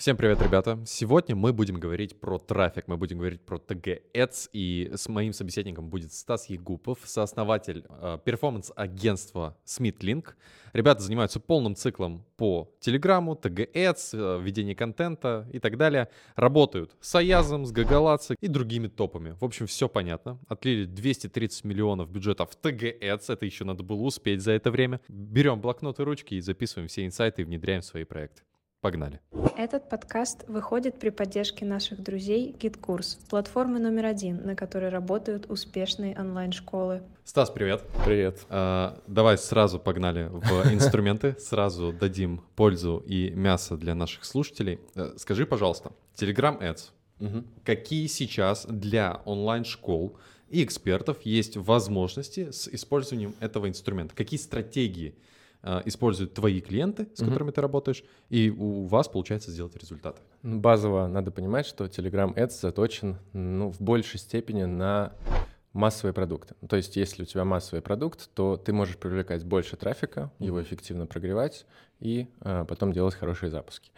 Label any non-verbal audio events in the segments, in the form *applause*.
Всем привет, ребята! Сегодня мы будем говорить про трафик, мы будем говорить про Ads, и с моим собеседником будет Стас Егупов, сооснователь э, перформанс-агентства SmithLink. Ребята занимаются полным циклом по Телеграму, TG Ads, э, контента и так далее. Работают с Аязом, с Гагалаци и другими топами. В общем, все понятно. Отлили 230 миллионов бюджета в Ads, это еще надо было успеть за это время. Берем блокноты ручки и записываем все инсайты и внедряем в свои проекты. Погнали. Этот подкаст выходит при поддержке наших друзей GitKurs, платформы номер один, на которой работают успешные онлайн-школы. Стас, привет. Привет. А, давай сразу погнали в *laughs* инструменты, сразу дадим пользу и мясо для наших слушателей. Э, скажи, пожалуйста, Telegram Ads, угу. какие сейчас для онлайн-школ и экспертов есть возможности с использованием этого инструмента? Какие стратегии используют твои клиенты, с которыми mm-hmm. ты работаешь, и у вас получается сделать результаты. Базово надо понимать, что Telegram Ads заточен ну, в большей степени на массовые продукты. То есть, если у тебя массовый продукт, то ты можешь привлекать больше трафика, mm-hmm. его эффективно прогревать и а, потом делать хорошие запуски.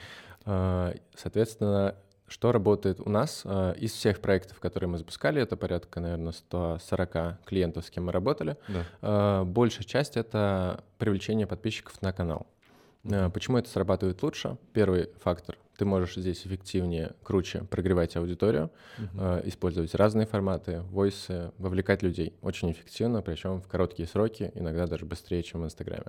А, соответственно, что работает у нас? Э, из всех проектов, которые мы запускали, это порядка, наверное, 140 клиентов, с кем мы работали. Да. Э, большая часть — это привлечение подписчиков на канал. Э, почему это срабатывает лучше? Первый фактор — ты можешь здесь эффективнее, круче прогревать аудиторию, uh-huh. использовать разные форматы, войсы, вовлекать людей очень эффективно, причем в короткие сроки, иногда даже быстрее, чем в Инстаграме.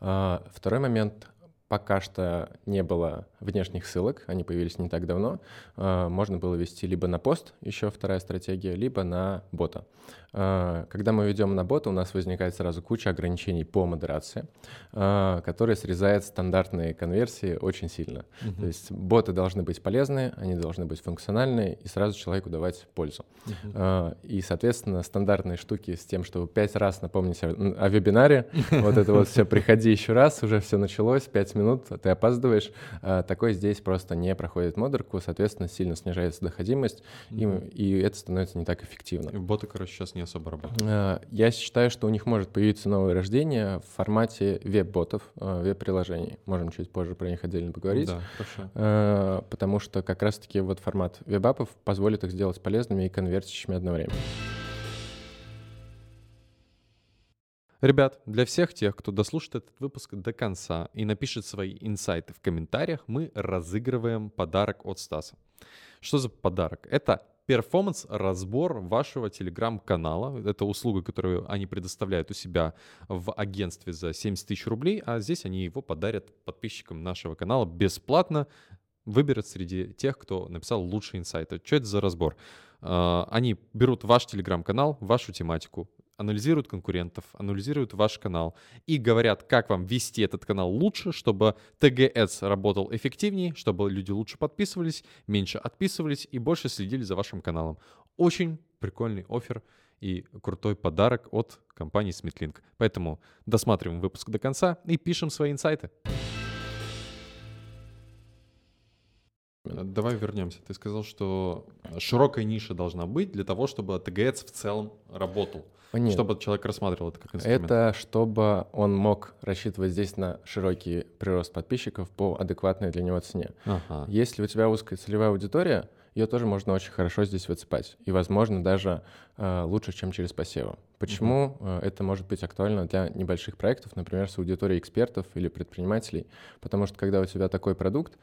Второй момент пока что не было внешних ссылок, они появились не так давно. А, можно было вести либо на пост, еще вторая стратегия, либо на бота. А, когда мы ведем на бота, у нас возникает сразу куча ограничений по модерации, а, которые срезают стандартные конверсии очень сильно. Uh-huh. То есть боты должны быть полезные, они должны быть функциональные и сразу человеку давать пользу. Uh-huh. И, соответственно, стандартные штуки с тем, чтобы пять раз напомнить о, о вебинаре, вот это вот все, приходи еще раз, уже все началось, пять минут, ты опаздываешь, такой здесь просто не проходит модерку, соответственно, сильно снижается доходимость, mm-hmm. и, и это становится не так эффективно. И боты, короче, сейчас не особо работают. Э, я считаю, что у них может появиться новое рождение в формате веб-ботов, веб-приложений. Можем чуть позже про них отдельно поговорить. Да, хорошо. Потому что как раз-таки вот формат веб-апов позволит их сделать полезными и конвертящими одновременно. Ребят, для всех тех, кто дослушает этот выпуск до конца и напишет свои инсайты в комментариях, мы разыгрываем подарок от Стаса. Что за подарок? Это перформанс-разбор вашего телеграм-канала. Это услуга, которую они предоставляют у себя в агентстве за 70 тысяч рублей, а здесь они его подарят подписчикам нашего канала бесплатно. Выберут среди тех, кто написал лучшие инсайты. Что это за разбор? А, они берут ваш телеграм-канал, вашу тематику, анализируют конкурентов, анализируют ваш канал и говорят, как вам вести этот канал лучше, чтобы TGS работал эффективнее, чтобы люди лучше подписывались, меньше отписывались и больше следили за вашим каналом. Очень прикольный офер и крутой подарок от компании SmithLink. Поэтому досматриваем выпуск до конца и пишем свои инсайты. Давай вернемся. Ты сказал, что широкая ниша должна быть для того, чтобы ТГС в целом работал. Нет. Чтобы человек рассматривал это как инструмент. Это чтобы он мог рассчитывать здесь на широкий прирост подписчиков по адекватной для него цене. Ага. Если у тебя узкая целевая аудитория, ее тоже можно очень хорошо здесь выцепать. И, возможно, даже э, лучше, чем через посевы. Почему uh-huh. э, это может быть актуально для небольших проектов, например, с аудиторией экспертов или предпринимателей? Потому что когда у тебя такой продукт,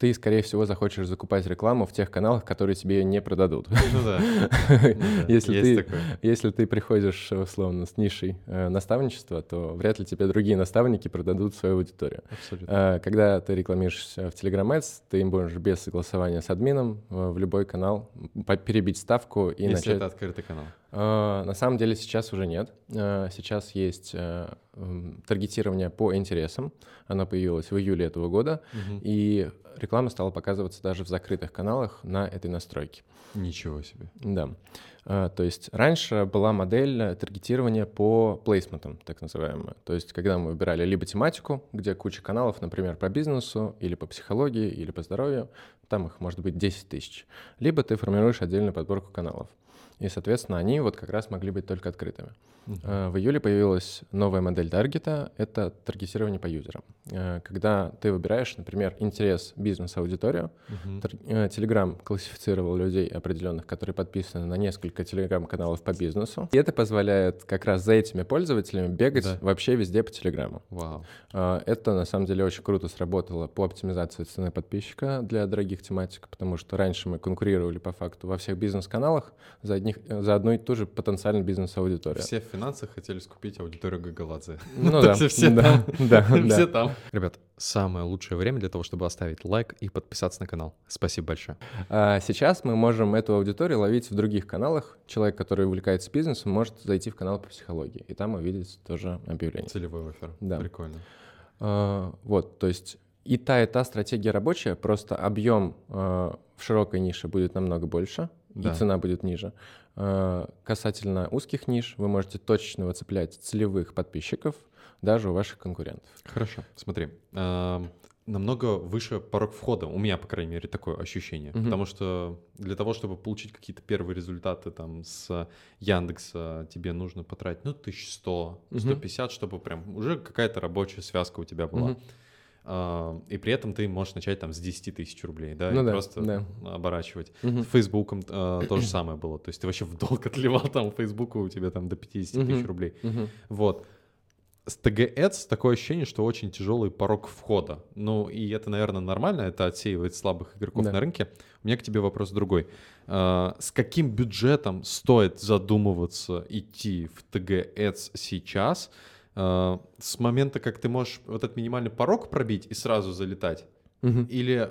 ты, скорее всего, захочешь закупать рекламу в тех каналах, которые тебе ее не продадут. Ну да. Ну *laughs* если, ты, если ты приходишь, условно, с нишей э, наставничества, то вряд ли тебе другие наставники продадут свою аудиторию. Абсолютно. Э, когда ты рекламируешься в Telegram Ads, ты им можешь без согласования с админом э, в любой канал перебить ставку и если начать... Это открытый канал. На самом деле сейчас уже нет. Сейчас есть uh, таргетирование по интересам. Оно появилось в июле этого года, uh-huh. и реклама стала показываться даже в закрытых каналах на этой настройке. Ничего себе. Да. То есть раньше была модель таргетирования по плейсментам, так называемая. То есть когда мы выбирали либо тематику, где куча каналов, например, по бизнесу, или по психологии, или по здоровью, там их может быть 10 тысяч, либо ты формируешь отдельную подборку каналов. и, соответственно, они вот как раз могли быть только открытыми. Э, В июле появилась новая модель таргета — это таргетирование по юзерам. Э, Когда ты выбираешь, например, интерес бизнес-аудиторию, э, Telegram классифицировал людей определенных, которые подписаны на несколько телеграм-каналов по бизнесу. И это позволяет как раз за этими пользователями бегать Да. вообще везде по Телеграму. Вау. Это на самом деле очень круто сработало по оптимизации цены подписчика для дорогих тематик, потому что раньше мы конкурировали по факту во всех бизнес-каналах за, одних, за одну и ту же потенциальную бизнес-аудиторию. Все финансах хотели скупить аудиторию Гагаладзе. Ну *laughs* да, все да, там. да, *laughs* Все да. там. Ребят, самое лучшее время для того, чтобы оставить лайк и подписаться на канал. Спасибо большое. А сейчас мы можем эту аудиторию ловить в других каналах. Человек, который увлекается бизнесом, может зайти в канал по психологии, и там увидеть тоже объявление. Целевой офер. Да. Прикольно. А, Вот, то есть и та, и та стратегия рабочая, просто объем а, в широкой нише будет намного больше, Да. и цена будет ниже. А, Касательно узких ниш, вы можете точечно выцеплять целевых подписчиков даже у ваших конкурентов. Хорошо, смотри. Намного выше порог входа, у меня, по крайней мере, такое ощущение. Мгм. Потому что для того, чтобы получить какие-то первые результаты там с Яндекса, тебе нужно потратить, ну, 1100, Мгм. 150, чтобы прям уже какая-то рабочая связка у тебя была. Мгм. А, И при этом ты можешь начать там с 10 тысяч рублей, да, Ну и да, просто да. оборачивать. Мгм. С Фейсбуком э, *clears throat* то же самое было. То есть ты вообще в долг *laughs* отливал там Фейсбуку, у тебя там до 50 тысяч Мгм. рублей. Мгм. Вот. С TG Ads такое ощущение, что очень тяжелый порог входа. Ну, и это, наверное, нормально, это отсеивает слабых игроков Да. на рынке. У меня к тебе вопрос другой. А, С каким бюджетом стоит задумываться идти в TG Ads сейчас? А, С момента, как ты можешь вот этот минимальный порог пробить и сразу залетать? Мгм. Или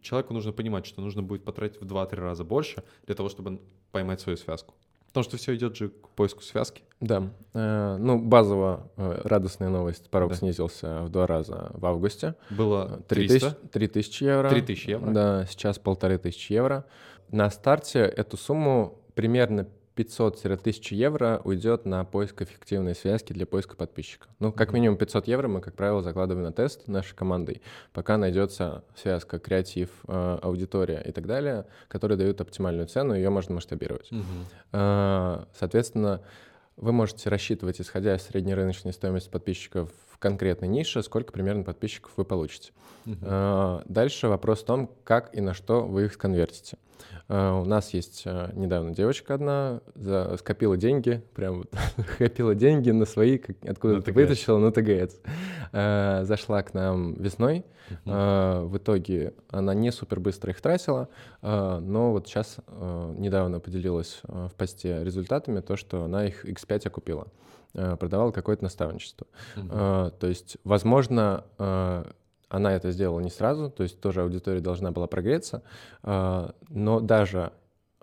человеку нужно понимать, что нужно будет потратить в 2-3 раза больше для того, чтобы поймать свою связку? Потому что все идет же к поиску связки. Да. Э, Ну, базово э, радостная новость. Порог Да. снизился в два раза в августе. Было 3000, 300. 3000 евро. 3000 евро. Да, сейчас полторы тысячи евро. На старте эту сумму примерно 500-1000 евро уйдет на поиск эффективной связки для поиска подписчика. Ну, как минимум 500 евро мы, как правило, закладываем на тест нашей командой, пока найдется связка креатив, э, аудитория и так далее, которые дают оптимальную цену, ее можно масштабировать. А, Соответственно, вы можете рассчитывать, исходя из среднерыночной стоимости подписчиков в конкретной нише, сколько примерно подписчиков вы получите. А, Дальше вопрос в том, как и на что вы их сконвертите. А, У нас есть а, недавно девочка одна, за- скопила деньги, прям вот *laughs* копила деньги на свои, как- откуда-то вытащила на ТГС. А, Зашла к нам весной, В итоге она не супер быстро их тратила, но вот сейчас недавно поделилась в посте результатами, то, что она их X5 окупила, продавала какое-то наставничество. То есть, возможно, она это сделала не сразу, то есть тоже аудитория должна была прогреться, а, но даже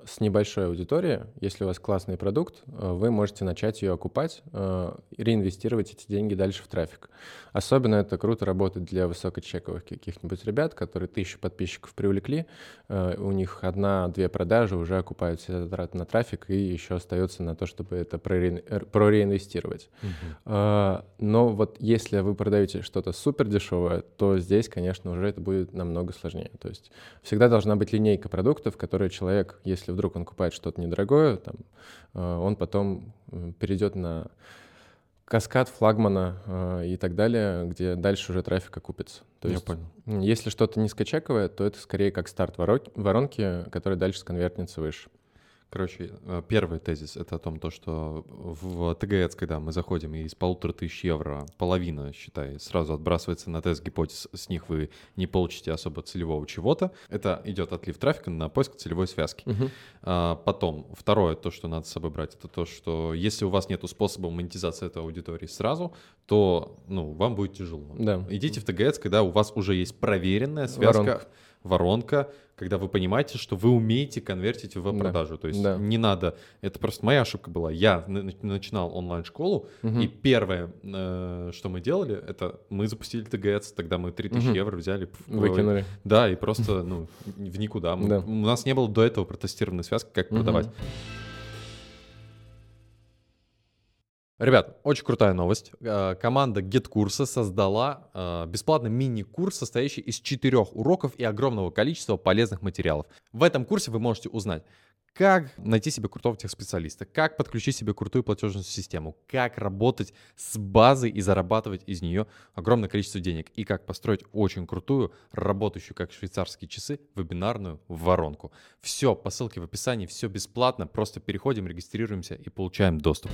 с небольшой аудиторией, если у вас классный продукт, а, вы можете начать ее окупать, и реинвестировать эти деньги дальше в трафик. Особенно это круто работает для высокочековых каких-нибудь ребят, которые тысячу подписчиков привлекли, а, у них одна-две продажи уже окупают все затраты на трафик и еще остается на то, чтобы это прореин- э, прореинвестировать. А, Но вот если вы продаете что-то супер дешевое, то здесь, конечно, уже это будет намного сложнее. То есть всегда должна быть линейка продуктов, которые человек, если вдруг он купает что-то недорогое, там, а, он потом перейдет на каскад флагмана а, и так далее, где дальше уже трафик окупится. То Я есть, понял. если что-то низкочековое, то это скорее как старт воро- воронки, который дальше сконвертнется выше. Короче, э, первый тезис — это о том, то, что в ТГЭЦ, когда мы заходим, и из полутора тысяч евро половина, считай, сразу отбрасывается на тест гипотез, с них вы не получите особо целевого чего-то. Это идет отлив трафика на поиск целевой связки. Мгм. А, потом, второе, то, что надо с собой брать, это то, что если у вас нет способа монетизации этой аудитории сразу, то ну, вам будет тяжело. Да. Идите в ТГС, когда у вас уже есть проверенная связка, Воронка. Воронка, когда вы понимаете, что вы умеете конвертить в Да. продажу. То есть Да. не надо... Это просто моя ошибка была. Я на- начинал онлайн-школу, Мгм. и первое, э, что мы делали, это мы запустили ТГС, тогда мы 3000 Мгм. евро взяли. пф, Выкинули. Да, и просто ну, в никуда. Мы- Да. У нас не было до этого протестированной связки, как Мгм. продавать. Ребят, очень крутая новость. Э, Команда GetCursa создала э, бесплатный мини-курс, состоящий из четырех уроков и огромного количества полезных материалов. В этом курсе вы можете узнать, как найти себе крутого техспециалиста, как подключить себе крутую платежную систему, как работать с базой и зарабатывать из нее огромное количество денег, и как построить очень крутую, работающую как швейцарские часы, вебинарную воронку. Все по ссылке в описании, все бесплатно, просто переходим, регистрируемся и получаем доступ.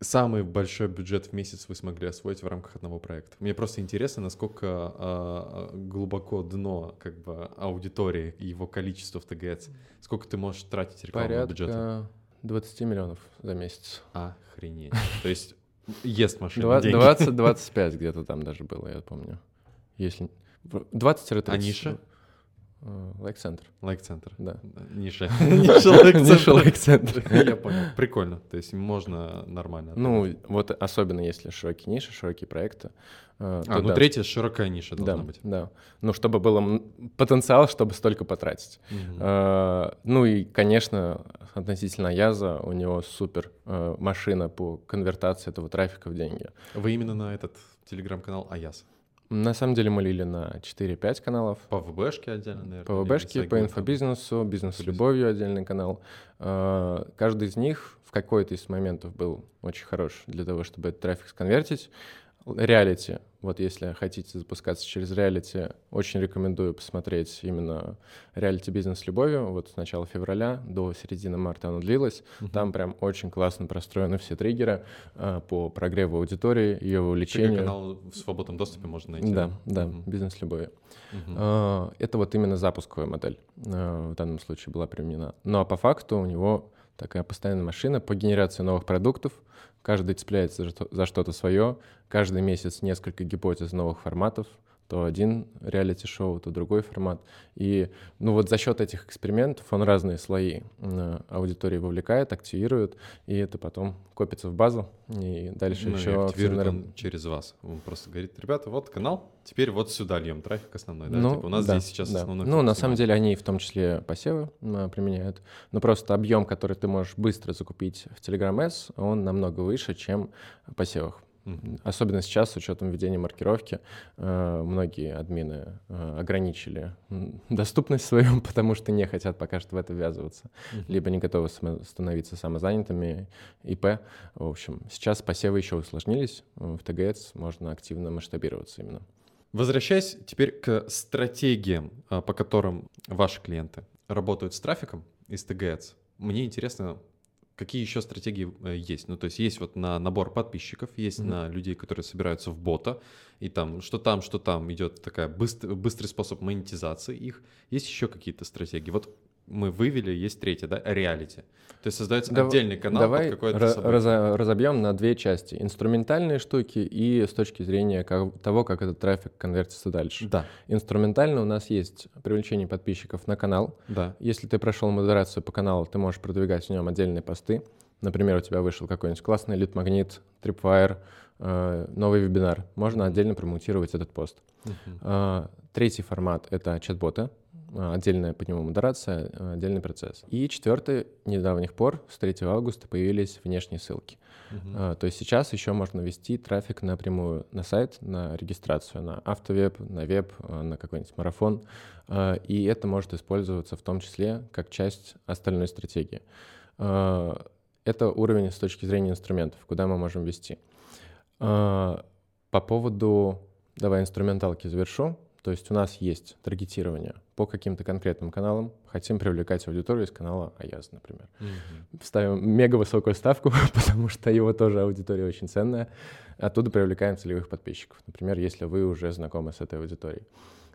Самый большой бюджет в месяц вы смогли освоить в рамках одного проекта? Мне просто интересно, насколько э, глубоко дно как бы аудитории и его количество в ТГЦ. Сколько ты можешь тратить рекламного бюджета? Порядка 20 миллионов за месяц. Охренеть. То есть ест машина 20-25 где-то там даже было, я помню. Если 20-30. А ниша? Лайк-центр. Лайк-центр. Да. Ниша. *laughs* Ниша лайк-центр. Я понял. Прикольно. То есть можно нормально. Ну, вот особенно если широкие ниши, широкие проекты. Э, а, ну третья широкая ниша должна быть. Да, ну чтобы был потенциал, чтобы столько потратить. Э, ну и, конечно, относительно Яза, у него супер э, машина по конвертации этого трафика в деньги. Вы именно на этот телеграм-канал Аяз? На самом деле мы лили на 4-5 каналов. По ВБшке отдельно, наверное? По ВБшке, по инфобизнесу, бизнес с любовью отдельный канал. А, каждый из них в какой-то из моментов был очень хорош для того, чтобы этот трафик сконвертить реалити. Вот если хотите запускаться через реалити, очень рекомендую посмотреть именно реалити бизнес с любовью. Вот с начала февраля до середины марта оно длилось. Uh-huh. Там прям очень классно простроены все триггеры э, по прогреву аудитории, ее увлечению. канал в свободном доступе можно найти. Да, да, uh-huh. бизнес с любовью. Uh-huh. Э, это вот именно запусковая модель э, в данном случае была применена. Ну а по факту у него такая постоянная машина по генерации новых продуктов, Каждый цепляется за что-то свое, каждый месяц несколько гипотез новых форматов, то один реалити-шоу, то другой формат. И ну вот за счет этих экспериментов он разные слои аудитории вовлекает, активирует, и это потом копится в базу, и дальше ну, еще... активирует он через вас. Он просто говорит, ребята, вот канал, теперь вот сюда льем трафик основной. Да? Ну, типа у нас да, здесь сейчас да. основной... Ну, на самом деле они в том числе посевы а, применяют, но просто объем, который ты можешь быстро закупить в Telegram S, он намного выше, чем в посевах. Особенно сейчас, с учетом введения маркировки, э, многие админы э, ограничили доступность свою, *laughs* потому что не хотят пока что в это ввязываться, либо не готовы становиться самозанятыми, ИП. В общем, сейчас посевы еще усложнились, в ТГС можно активно масштабироваться именно. Возвращаясь теперь к стратегиям, э, по которым ваши клиенты работают с трафиком из ТГС, мне интересно, Какие еще стратегии э, есть? Ну, то есть есть вот на набор подписчиков, есть mm-hmm. на людей, которые собираются в бота, и там что там, что там идет такая быстрый, быстрый способ монетизации их. Есть еще какие-то стратегии? Вот мы вывели, есть третья, да, реалити. То есть создается Дав- отдельный канал давай под какое-то событие. Раз- разобьем на две части. Инструментальные штуки и с точки зрения как, того, как этот трафик конвертится дальше. Да. Инструментально у нас есть привлечение подписчиков на канал. Да. Если ты прошел модерацию по каналу, ты можешь продвигать в нем отдельные посты. Например, у тебя вышел какой-нибудь классный лид-магнит, Tripwire, э, новый вебинар. Можно отдельно промоутировать этот пост. Uh-huh. Третий формат — это чат-боты. А, отдельная под него модерация, а, отдельный процесс. И четвертый, недавних пор, с 3 августа появились внешние ссылки. Uh-huh. То есть сейчас еще можно вести трафик напрямую на сайт, на регистрацию, на автовеб, на веб, на какой-нибудь марафон. И это может использоваться в том числе как часть остальной стратегии. Это уровень с точки зрения инструментов, куда мы можем вести. По поводу, давай инструменталки завершу. То есть у нас есть таргетирование по каким-то конкретным каналам. Хотим привлекать аудиторию из канала Аяз, например. Mm-hmm. Ставим мега высокую ставку, *laughs* потому что его тоже аудитория очень ценная. Оттуда привлекаем целевых подписчиков. Например, если вы уже знакомы с этой аудиторией.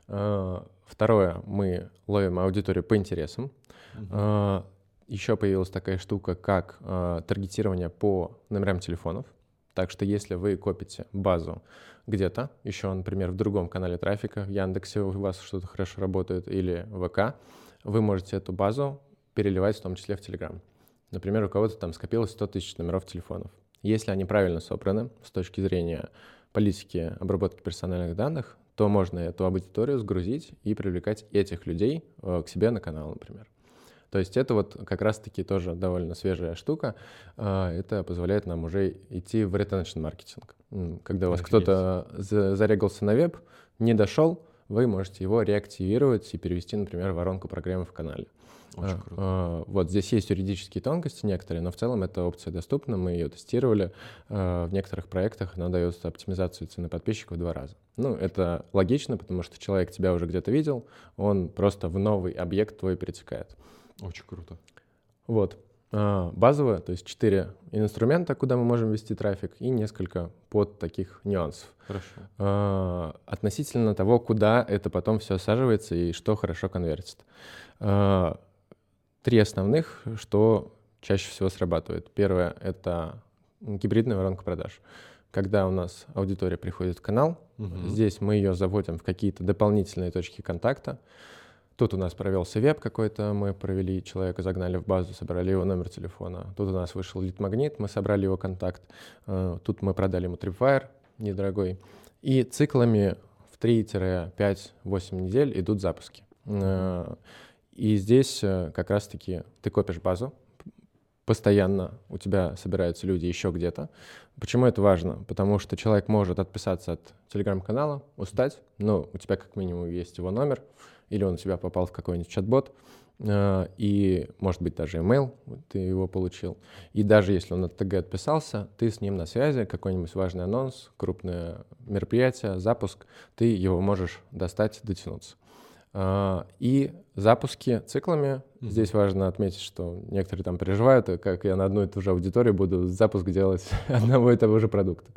А, второе, мы ловим аудиторию по интересам. Mm-hmm. Еще появилась такая штука, как а, таргетирование по номерам телефонов. Так что если вы копите базу где-то, еще, например, в другом канале трафика, в Яндексе у вас что-то хорошо работает, или ВК, вы можете эту базу переливать в том числе в Telegram. Например, у кого-то там скопилось 100 тысяч номеров телефонов. Если они правильно собраны с точки зрения политики обработки персональных данных, то можно эту аудиторию сгрузить и привлекать этих людей э, к себе на канал, например. То есть это вот как раз-таки тоже довольно свежая штука. А, это позволяет нам уже идти в retention маркетинг. Когда у вас кто-то зарегался на веб, не дошел, вы можете его реактивировать и перевести, например, в воронку программы в канале. Очень А, круто. а, Вот здесь есть юридические тонкости некоторые, но в целом эта опция доступна, мы ее тестировали. А, В некоторых проектах она дает оптимизацию цены подписчиков в два раза. Ну, это логично, потому что человек тебя уже где-то видел, он просто в новый объект твой перетекает. Очень круто. Вот. А, Базово, то есть четыре инструмента, куда мы можем вести трафик, и несколько под таких нюансов. Хорошо. А, Относительно того, куда это потом все осаживается и что хорошо конвертит. А, Три основных, что чаще всего срабатывает. Первое — это гибридная воронка продаж. Когда у нас аудитория приходит в канал, Мгм. здесь мы ее заводим в какие-то дополнительные точки контакта. Тут у нас провелся веб какой-то, мы провели человека, загнали в базу, собрали его номер телефона. Тут у нас вышел лид-магнит, мы собрали его контакт. Э, Тут мы продали ему Tripwire недорогой. И циклами в 3-5-8 недель идут запуски. Э, И здесь э, как раз-таки ты копишь базу, постоянно у тебя собираются люди еще где-то. Почему это важно? Потому что человек может отписаться от телеграм-канала, устать, но у тебя как минимум есть его номер, или он у тебя попал в какой-нибудь чат-бот, э, и, может быть, даже email ты его получил. И даже если он от ТГ отписался, ты с ним на связи, какой-нибудь важный анонс, крупное мероприятие, запуск, ты его можешь достать, дотянуться. А, И запуски циклами. Здесь важно отметить, что некоторые там переживают, э, как я на одну и ту же аудиторию буду запуск делать *laughs* одного и того же продукта.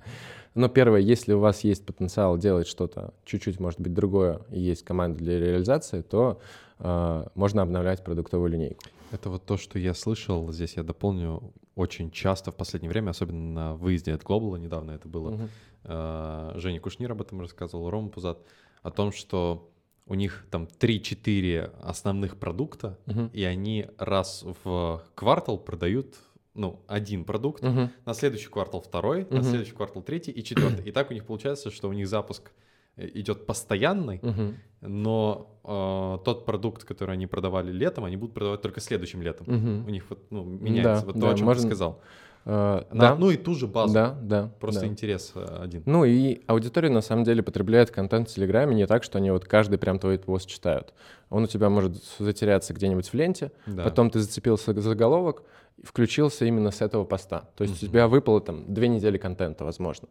Но первое, если у вас есть потенциал делать что-то чуть-чуть, может быть, другое, и есть команда для реализации, то а, можно обновлять продуктовую линейку. Это вот то, что я слышал, здесь я дополню, очень часто в последнее время, особенно на выезде от Глобала, недавно это было, Мгм. э, Женя Кушнир об этом рассказывал, Рома Пузат, о том, что у них там 3-4 основных продукта, Мгм. и они раз в квартал продают, ну, один продукт, Мгм. на следующий квартал второй, на Мгм. следующий квартал третий и четвертый. И так у них получается, что у них запуск э, идет постоянный, Мгм. но э, тот продукт, который они продавали летом, они будут продавать только следующим летом. Мгм. У них вот ну, меняется. Да, вот то, да, о чем можно- ты сказал. А, На да, одну и ту же базу. да, да. Просто да. интерес э, один. Ну и аудитория на самом деле потребляет контент в Телеграме не так, что они вот каждый прям твой пост читают. Он у тебя может затеряться где-нибудь в ленте, Да. потом ты зацепился за заголовок включился именно с этого поста. То есть у Мгм. тебя выпало там две недели контента, возможно.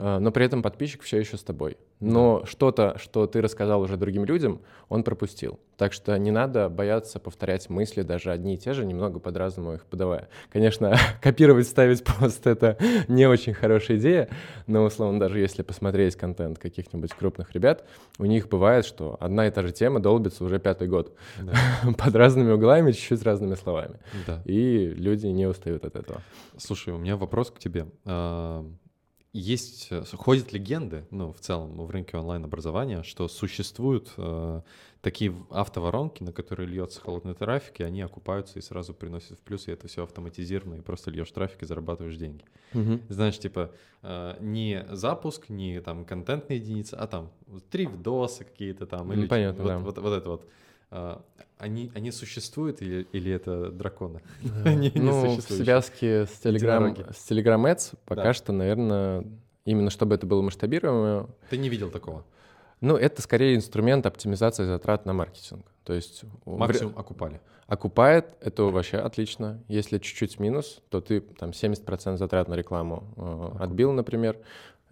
А, но при этом подписчик все еще с тобой. Но что-то, что ты рассказал уже другим людям, он пропустил. Так что не надо бояться повторять мысли, даже одни и те же, немного по-разному их подавая. Конечно, *laughs* копировать, ставить пост — это не очень хорошая идея, но, условно, даже если посмотреть контент каких-нибудь крупных ребят, у них бывает, что одна и та же тема долбится уже пятый год Да. *laughs* под разными углами, чуть-чуть разными словами. Да. И люди не устают от этого. Слушай, у меня вопрос к тебе. Есть, э, ходят легенды, ну, в целом, в рынке онлайн-образования, что существуют э, такие автоворонки, на которые льется холодный трафик, и они окупаются и сразу приносят в плюс, и это все автоматизировано, и просто льешь трафик и зарабатываешь деньги. Знаешь, типа, э, не запуск, не там контентная единица, а там вот три видоса какие-то там, Ну, или понятно, вот, да. вот, вот это вот. А, Они, они существуют или, или это драконы? Э, *laughs* Они Ну, в связке с Telegram, с Telegram Ads пока Да. что, наверное, именно чтобы это было масштабируемо, Ты не видел такого? ну, это скорее инструмент оптимизации затрат на маркетинг. То есть в- Максимум окупали. окупает, это вообще отлично. Если чуть-чуть минус, то ты там 70% затрат на рекламу э, отбил, например.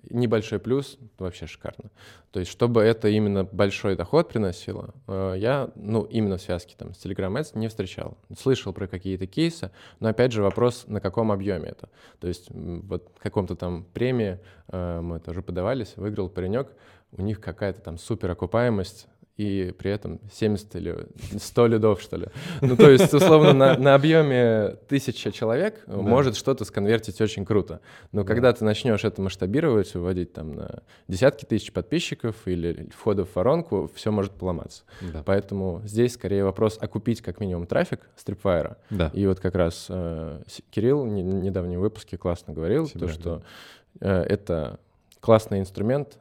Небольшой плюс, вообще шикарно. То есть, чтобы это именно большой доход приносило, э, я, ну, именно в связке там с Telegram Ads не встречал. Слышал про какие-то кейсы, но опять же вопрос, на каком объеме это. То есть, вот в каком-то там премии э, мы тоже подавались, выиграл паренек, у них какая-то там супер окупаемость, и при этом 70 или 100 лидов, что ли. Ну, то есть, условно, на, на объеме тысяча человек Да. может что-то сконвертить очень круто. Но Да. когда ты начнешь это масштабировать, выводить там на десятки тысяч подписчиков или входов в воронку, все может поломаться. Да. Поэтому здесь скорее вопрос окупить как минимум трафик с Tripwire. Да. И вот как раз э, Кирилл в недавнем выпуске классно говорил, Себя, то, что э, это классный инструмент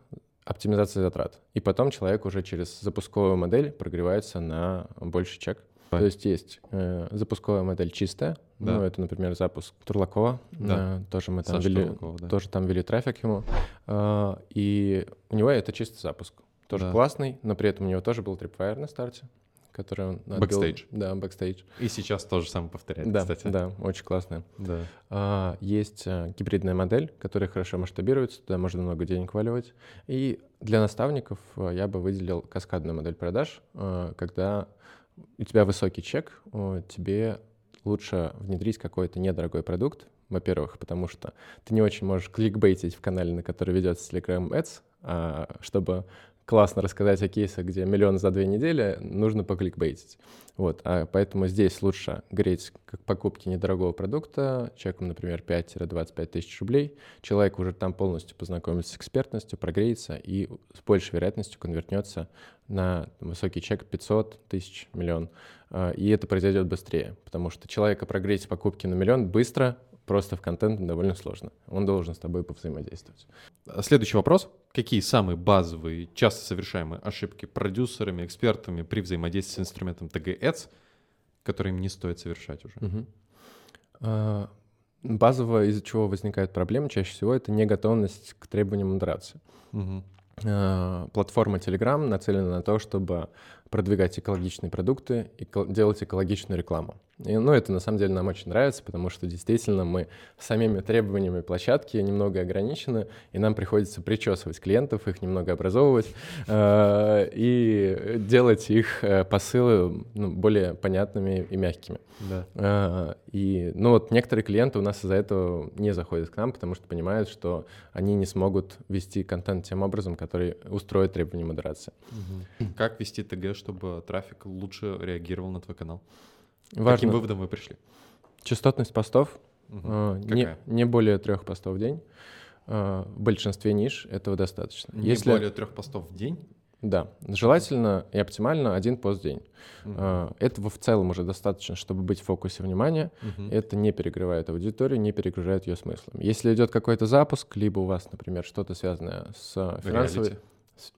оптимизации затрат. И потом человек уже через запусковую модель прогревается на больший чек. Да. То есть есть э, запусковая модель чистая, Да. ну это, например, запуск Турлакова, Да. э, тоже мы там Саша вели, Турлакова, да. тоже там вели трафик ему, А, и у него это чистый запуск. тоже Да. классный, но при этом у него тоже был Tripwire на старте, который он отбил. Бэкстейдж. Да, бэкстейдж. И сейчас тоже самое повторяет, Да, кстати. да, очень классная. Да. А, Есть а, гибридная модель, которая хорошо масштабируется, туда можно много денег валивать. И для наставников а, я бы выделил каскадную модель продаж, а, когда у тебя высокий чек, тебе лучше внедрить какой-то недорогой продукт, во-первых, потому что ты не очень можешь кликбейтить в канале, на который ведется Telegram Ads, а чтобы классно рассказать о кейсах, где миллион за две недели, нужно покликбейтить. Вот, а поэтому здесь лучше греть как покупки недорогого продукта, чеком, например, 5-25 тысяч рублей. Человек уже там полностью познакомится с экспертностью, прогреется и с большей вероятностью конвертнется на высокий чек 500 тысяч, миллион. А, И это произойдет быстрее, потому что человека прогреть с покупки на миллион быстро, просто в контент довольно сложно. Он должен с тобой повзаимодействовать. Следующий вопрос. Какие самые базовые, часто совершаемые ошибки продюсерами, экспертами при взаимодействии с инструментом Ads, которые им не стоит совершать уже? Мгм. А, Базово, из-за чего возникает проблема, чаще всего это неготовность к требованиям модерации. А, Платформа Telegram нацелена на то, чтобы продвигать экологичные продукты и делать экологичную рекламу. И, ну, это на самом деле нам очень нравится, потому что действительно мы самими требованиями площадки немного ограничены, и нам приходится причесывать клиентов, их немного образовывать *laughs* э, и делать их э, посылы ну, более понятными и мягкими. Да. А, И, ну вот некоторые клиенты у нас из-за этого не заходят к нам, потому что понимают, что они не смогут вести контент тем образом, который устроит требования модерации. Мгм. Как вести ТГ, чтобы трафик лучше реагировал на твой канал? К Каким Важно выводом вы пришли? частотность постов, а, не, Какая? не более трех постов в день. А, В большинстве ниш этого достаточно. Не Если, более трех постов в день? да, желательно и оптимально один пост в день. Мгм. А, Этого в целом уже достаточно, чтобы быть в фокусе внимания. Мгм. Это не перегревает аудиторию, не перегружает ее смыслом. Если идет какой-то запуск, либо у вас, например, что-то связанное с финансовой... Реалити.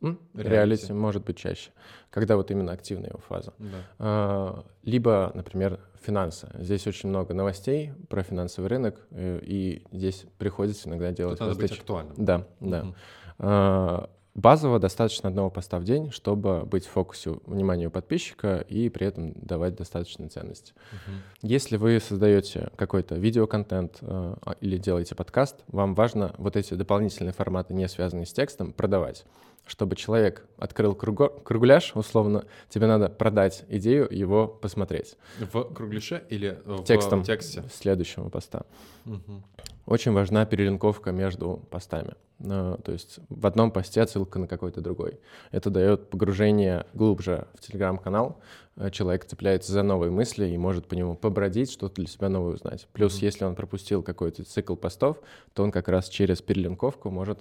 Реалити. Реалити может быть чаще, когда вот именно активная его фаза. Да. А, Либо, например, финансы. Здесь очень много новостей про финансовый рынок, э, и здесь приходится иногда делать... Тут надо быть актуальным. Да, да. А, Базово достаточно одного поста в день, чтобы быть в фокусе внимания у подписчика и при этом давать достаточно ценности. Мгм. Если вы создаете какой-то видеоконтент э, а, или делаете подкаст, вам важно вот эти дополнительные форматы, не связанные с текстом, продавать. Чтобы человек открыл круго- кругляш, условно, тебе надо продать идею, его посмотреть В кругляше или в текстом тексте? следующего поста. Мгм. Очень важна перелинковка между постами. Э, То есть в одном посте отсылка на какой-то другой. Это дает погружение глубже в телеграм-канал. Э, Человек цепляется за новые мысли и может по нему побродить, что-то для себя новое узнать. Плюс, Мгм. если он пропустил какой-то цикл постов, то он как раз через перелинковку может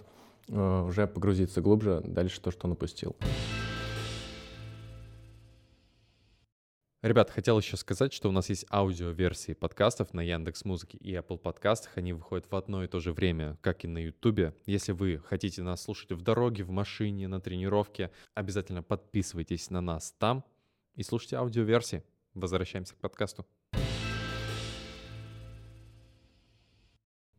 уже погрузиться глубже дальше то, что он упустил. Ребят, хотел еще сказать, что у нас есть аудиоверсии подкастов на Яндекс Музыке и Apple подкастах. Они выходят в одно и то же время, как и на Ютубе. Если вы хотите нас слушать в дороге, в машине, на тренировке, обязательно подписывайтесь на нас там и слушайте аудиоверсии. Возвращаемся к подкасту.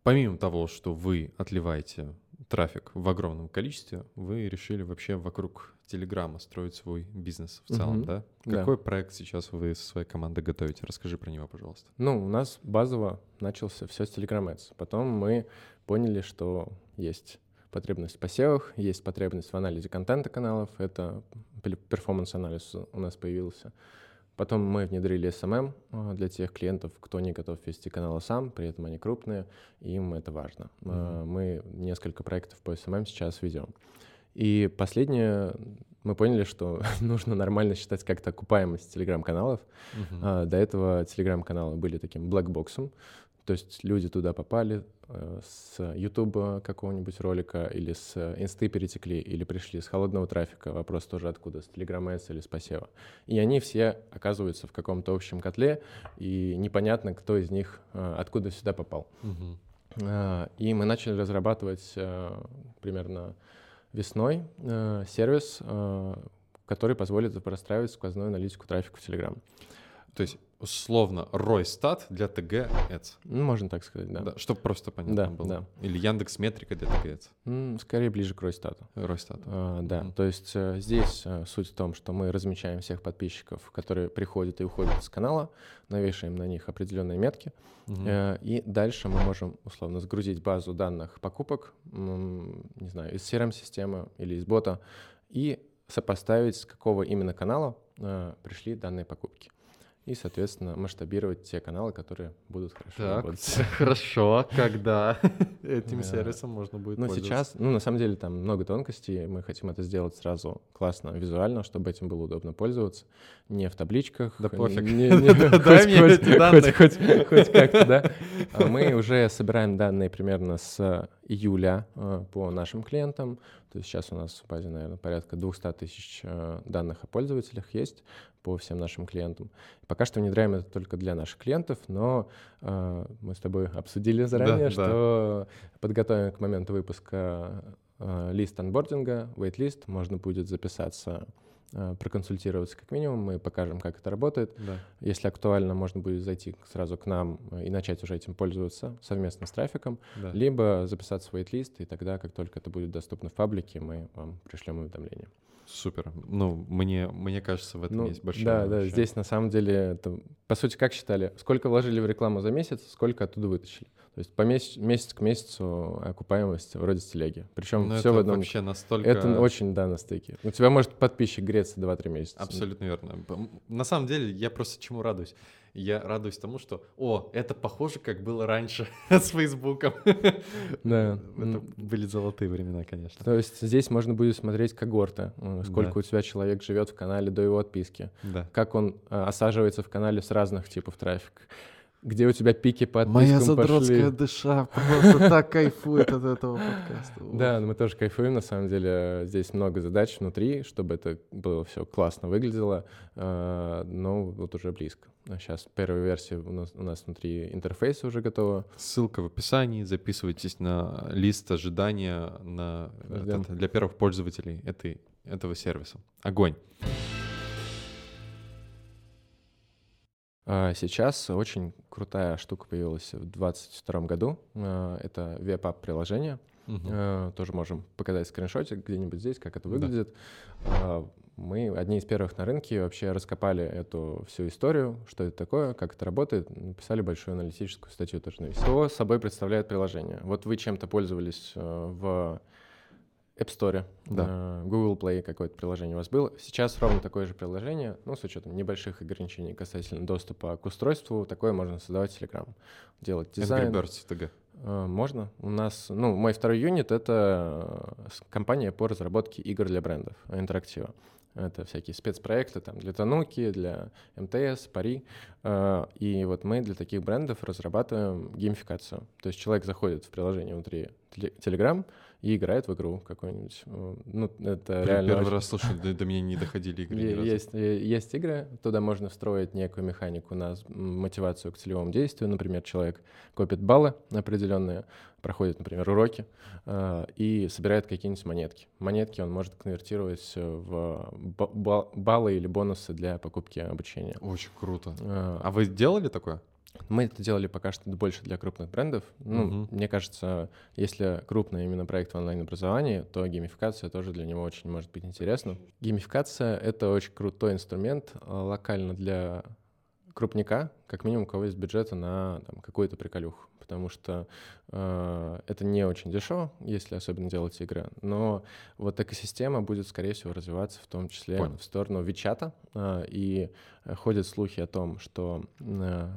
Помимо того, что вы отливаете трафик в огромном количестве, вы решили вообще вокруг Телеграма строить свой бизнес в целом, Мгм. да? Да. Какой проект сейчас вы со своей командой готовите? Расскажи про него, пожалуйста. Ну, у нас базово начался все с Telegram Ads. Потом мы поняли, что есть потребность в посевах, есть потребность в анализе контента каналов, это пер- перформанс-анализ у нас появился. Потом мы внедрили SMM а, для тех клиентов, кто не готов вести каналы сам, при этом они крупные, им это важно. А, Мы несколько проектов по SMM сейчас ведем. И последнее, мы поняли, что *laughs* нужно нормально считать как-то окупаемость телеграм-каналов, а, До этого телеграм-каналы были таким блэкбоксом, то есть люди туда попали э, с Ютуба какого-нибудь ролика или с инсты перетекли, или пришли с холодного трафика, вопрос тоже откуда, с Telegram Ads или с посева. И они все оказываются в каком-то общем котле, и непонятно, кто из них э, откуда сюда попал. А, И мы начали разрабатывать примерно весной сервис, который позволит простраивать сквозную аналитику трафика в Telegram. То есть условно Ройстат для ТГ Ads. Ну, можно так сказать, да. Да, чтобы просто понятно Да, было. да. Или Яндекс Метрика для ТГ. М, Скорее ближе к Ройстату. Ройстат. А, да, Мгм. то есть э, здесь э, суть в том, что мы размечаем всех подписчиков, которые приходят и уходят с канала, навешиваем на них определенные метки, э, и дальше мы можем условно загрузить базу данных покупок, не знаю, из CRM-системы или из бота, и сопоставить, с какого именно канала э, пришли данные покупки. И, соответственно, масштабировать те каналы, которые будут хорошо Так, работать. *laughs* хорошо. Когда *laughs* этим сервисом можно будет Ну, сейчас, ну, на самом деле, там много тонкостей. Мы хотим это сделать сразу классно, визуально, чтобы этим было удобно пользоваться. Не в табличках. Да пофиг. Хоть как-то, да. А Мы уже собираем данные примерно с июля э, по нашим клиентам. То есть сейчас у нас в базе, наверное, порядка 200 тысяч э, данных о пользователях есть по всем нашим клиентам. Пока что внедряем это только для наших клиентов, но э, мы с тобой обсудили заранее, да. что подготовим к моменту выпуска э, лист анбординга, wait-лист, можно будет записаться, проконсультироваться как минимум, мы покажем, как это работает. Да. Если актуально, можно будет зайти сразу к нам э, и начать уже этим пользоваться совместно с трафиком, да. либо записаться в wait-лист, и тогда, как только это будет доступно в паблике, мы вам пришлем уведомление. Супер. Ну, мне, мне кажется, в этом Ну, есть большое да, да, здесь на самом деле, это, по сути, как считали, сколько вложили в рекламу за месяц, сколько оттуда вытащили. То есть по месяц, месяц к месяцу окупаемость вроде с телеги. Причем Ну, все это в одном... вообще настолько... Это очень, да, на стыке. У тебя может подписчик греться 2-3 месяца. Абсолютно верно. На самом деле, я просто чему радуюсь? Я радуюсь тому, что, о, это похоже, как было раньше *laughs* с Фейсбуком. Да. Это были золотые времена, конечно. То есть здесь можно будет смотреть когорты, э, сколько Да. у тебя человек живет в канале до его отписки, Да. как он э, осаживается в канале с разных типов трафика, где у тебя пики по Моя задротская пошли. душа просто так кайфует от этого подкаста. Да, мы тоже кайфуем, на самом деле. Здесь много задач внутри, чтобы это было все классно выглядело, э, но вот уже близко. Сейчас первая версия у нас, у нас внутри интерфейса уже готова. Ссылка в описании. Записывайтесь на лист ожидания на Ждем. этот- для первых пользователей этой, этого сервиса. Огонь. Сейчас очень крутая штука появилась в 2022 году. Э, Это веб-ап приложение. Мгм. Э, Тоже можем показать скриншотик где-нибудь здесь, как это Да. выглядит. А, Мы одни из первых на рынке вообще раскопали эту всю историю, что это такое, как это работает, написали большую аналитическую статью тоже на. Что собой представляет приложение? Вот вы чем-то пользовались в App Store, Да. э, Google Play какое-то приложение у вас было. Сейчас ровно такое же приложение, ну, с учетом небольших ограничений касательно доступа к устройству, такое можно создавать в Telegram. Делать Angry дизайн. Birds TG. Э, Можно. У нас, ну, мой второй юнит — это э, компания по разработке игр для брендов, интерактива. Это всякие спецпроекты там для Тануки, для МТС, Пари. И вот мы для таких брендов разрабатываем геймификацию. То есть человек заходит в приложение внутри Telegram и играет в игру какую-нибудь. Э, Ну, это реально Первый очень- раз слышу, до, до меня не доходили игры. Есть, э, есть игры, туда можно встроить некую механику на мотивацию к целевому действию. Например, человек копит баллы определенные, проходит, например, уроки э, и собирает какие-нибудь монетки. Монетки он может конвертировать в ба- ба- баллы или бонусы для покупки обучения. Очень круто. А вы делали такое? Мы это делали пока что больше для крупных брендов. Ну, Мгм. мне кажется, если крупный именно проект в онлайн-образовании, то геймификация тоже для него очень может быть интересна. Геймификация — это очень крутой инструмент э, локально для крупника, как минимум у кого есть бюджета на какую-то приколюху. Потому что э, это не очень дешево, если особенно делать игры. Но вот экосистема будет, скорее всего, развиваться в том числе Понял. в сторону Вичата. э, и ходят слухи о том, что э,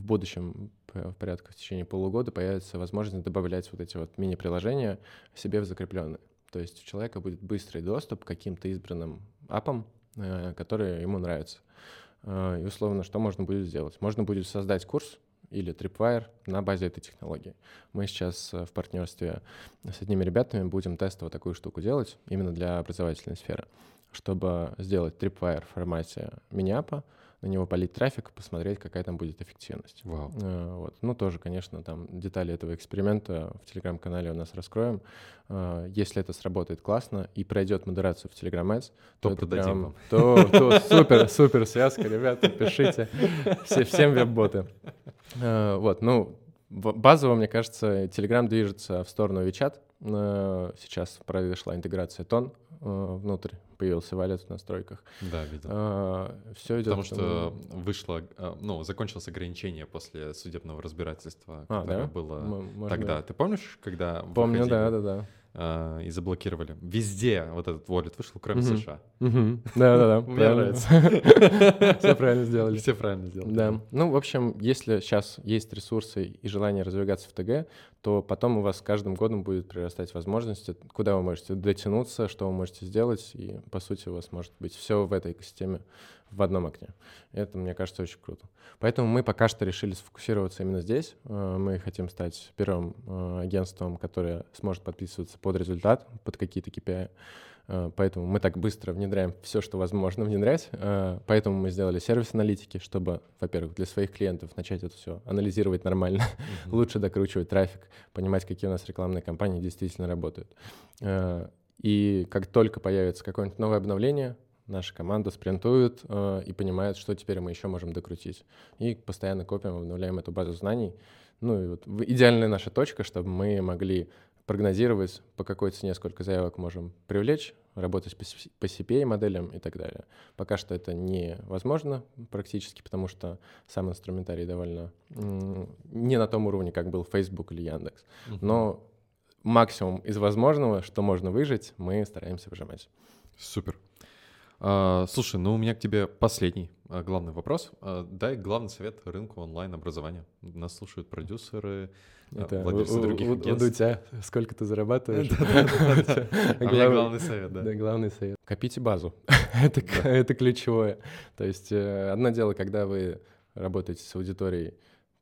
в будущем п- в порядка в течение полугода появится возможность добавлять вот эти вот мини-приложения себе в закрепленные. То есть у человека будет быстрый доступ к каким-то избранным апам, э, которые ему нравятся. Э, И условно, что можно будет сделать? Можно будет создать курс или Tripwire на базе этой технологии. Мы сейчас э, в партнерстве с одними ребятами будем тестово такую штуку делать именно для образовательной сферы, чтобы сделать Tripwire в формате мини-апа, на него полить трафик, посмотреть, какая там будет эффективность. Вау. Э, Вот. Ну, тоже, конечно, там детали этого эксперимента в телеграм-канале у нас раскроем. Э, Если это сработает классно и пройдет модерацию в Telegram Ads, То это продадим прям- вам. То, то супер, супер связка, ребята, пишите. Все, всем веб-боты. Э, Вот, ну, базово, мне кажется, Telegram движется в сторону WeChat. Сейчас произошла интеграция тон внутрь, появился валет в настройках. Да, видел. Все идет. Потому что вышло, а, ну, закончилось ограничение после судебного разбирательства, А, которое да? было М- тогда. Ты помнишь, когда Помню, выходили, да, да, да. а, и заблокировали? Везде вот этот wallet вышел, кроме Мгм. США. Да-да-да, Мне нравится. *laughs* Все правильно сделали. Все правильно сделали. Да. Ну, в общем, если сейчас есть ресурсы и желание развиваться в ТГ, то потом у вас с каждым годом будет прирастать возможности, куда вы можете дотянуться, что вы можете сделать, и, по сути, у вас может быть все в этой экосистеме в одном окне. Это, мне кажется, очень круто. Поэтому мы пока что решили сфокусироваться именно здесь. Э, Мы хотим стать первым э, агентством, которое сможет подписываться под результат, под какие-то KPI. Э, Поэтому мы так быстро внедряем все, что возможно внедрять. Э, Поэтому мы сделали сервис аналитики, чтобы, во-первых, для своих клиентов начать это все анализировать нормально, Мгм. *laughs* лучше докручивать трафик, понимать, какие у нас рекламные кампании действительно работают. Э, И как только появится какое-нибудь новое обновление, наша команда спринтует э, и понимает, что теперь мы еще можем докрутить. И постоянно копим, обновляем эту базу знаний. Ну и вот идеальная наша точка, чтобы мы могли прогнозировать, по какой цене сколько заявок можем привлечь, работать по CPA-моделям и так далее. Пока что это невозможно практически, потому что сам инструментарий довольно не на том уровне, как был Facebook или Яндекс. Но максимум из возможного, что можно выжить, мы стараемся выжимать. Супер. А, слушай, ну у меня к тебе последний главный вопрос. А, дай главный совет рынку онлайн-образования. Нас слушают продюсеры, а, Это владельцы у- других у- у агентств. Дудя, сколько ты зарабатываешь? А у меня главный совет, да. Да, главный совет. Копите базу. *laughs* это, ключевое. То есть э, одно дело, когда вы работаете с аудиторией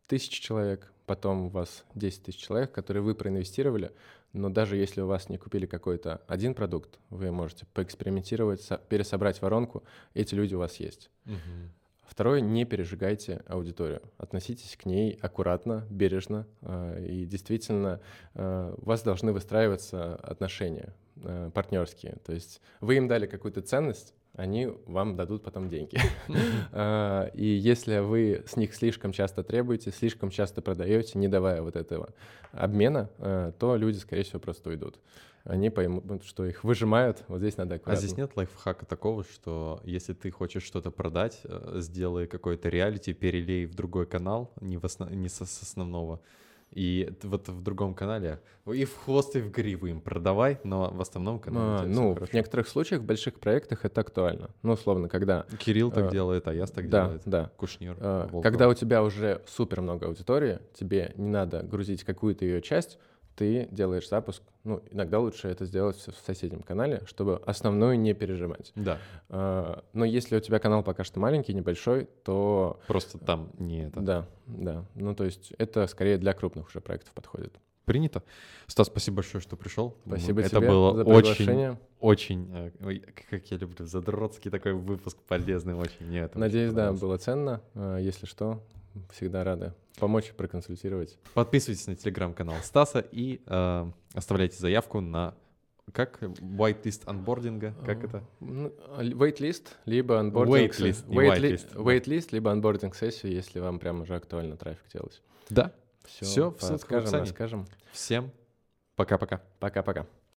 тысячи человек, потом у вас 10 тысяч человек, которые вы проинвестировали, но даже если у вас не купили какой-то один продукт, вы можете поэкспериментировать, со- пересобрать воронку, эти люди у вас есть. Мгм. Второе, не пережигайте аудиторию. Относитесь к ней аккуратно, бережно. э, И действительно, э, у вас должны выстраиваться отношения э, партнерские. То есть вы им дали какую-то ценность, они вам дадут потом деньги. Э, *laughs* И если вы с них слишком часто требуете, слишком часто продаете, не давая вот этого обмена, э, то люди, скорее всего, просто уйдут. Они поймут, что их выжимают. Вот здесь надо А аккуратно. здесь нет лайфхака такого, что если ты хочешь что-то продать, э, сделай какой-то реалити, перелей в другой канал, не, в осно- не с основного. И вот в другом канале и в хвост, и в гриву им продавай, но в основном канале А, ну, в некоторых случаях в больших проектах это актуально. Ну, условно, когда... Кирилл так э, делает, а Яс так да, делает. да. Кушнир. Э, Волков. Когда у тебя уже супер много аудитории, тебе не надо грузить какую-то ее часть, ты делаешь запуск. Ну, иногда лучше это сделать в соседнем канале, чтобы основную не пережимать. Да, Э, Но если у тебя канал пока что маленький, небольшой, то просто там не это. да, да. Ну, то есть это скорее для крупных уже проектов подходит. Принято. Стас, спасибо большое, что пришел. Спасибо Это тебе было за очень, приглашение. очень, э, ой, как я люблю, задротский такой выпуск, полезный очень. Мне это очень Надеюсь, да, понравилось. было ценно. Э, Если что, всегда рады помочь, проконсультировать. Подписывайтесь на телеграм-канал Стаса и э, оставляйте заявку на как whitelist анбординга, как это? Ну, Waitlist, либо онбординг... Waitlist, Waitlist, waitlist, либо онбординг сессию, если вам прям уже актуально трафик делать. Да. Все, Всё, в ссылках в скажем, расскажем. Всем пока-пока. Пока-пока.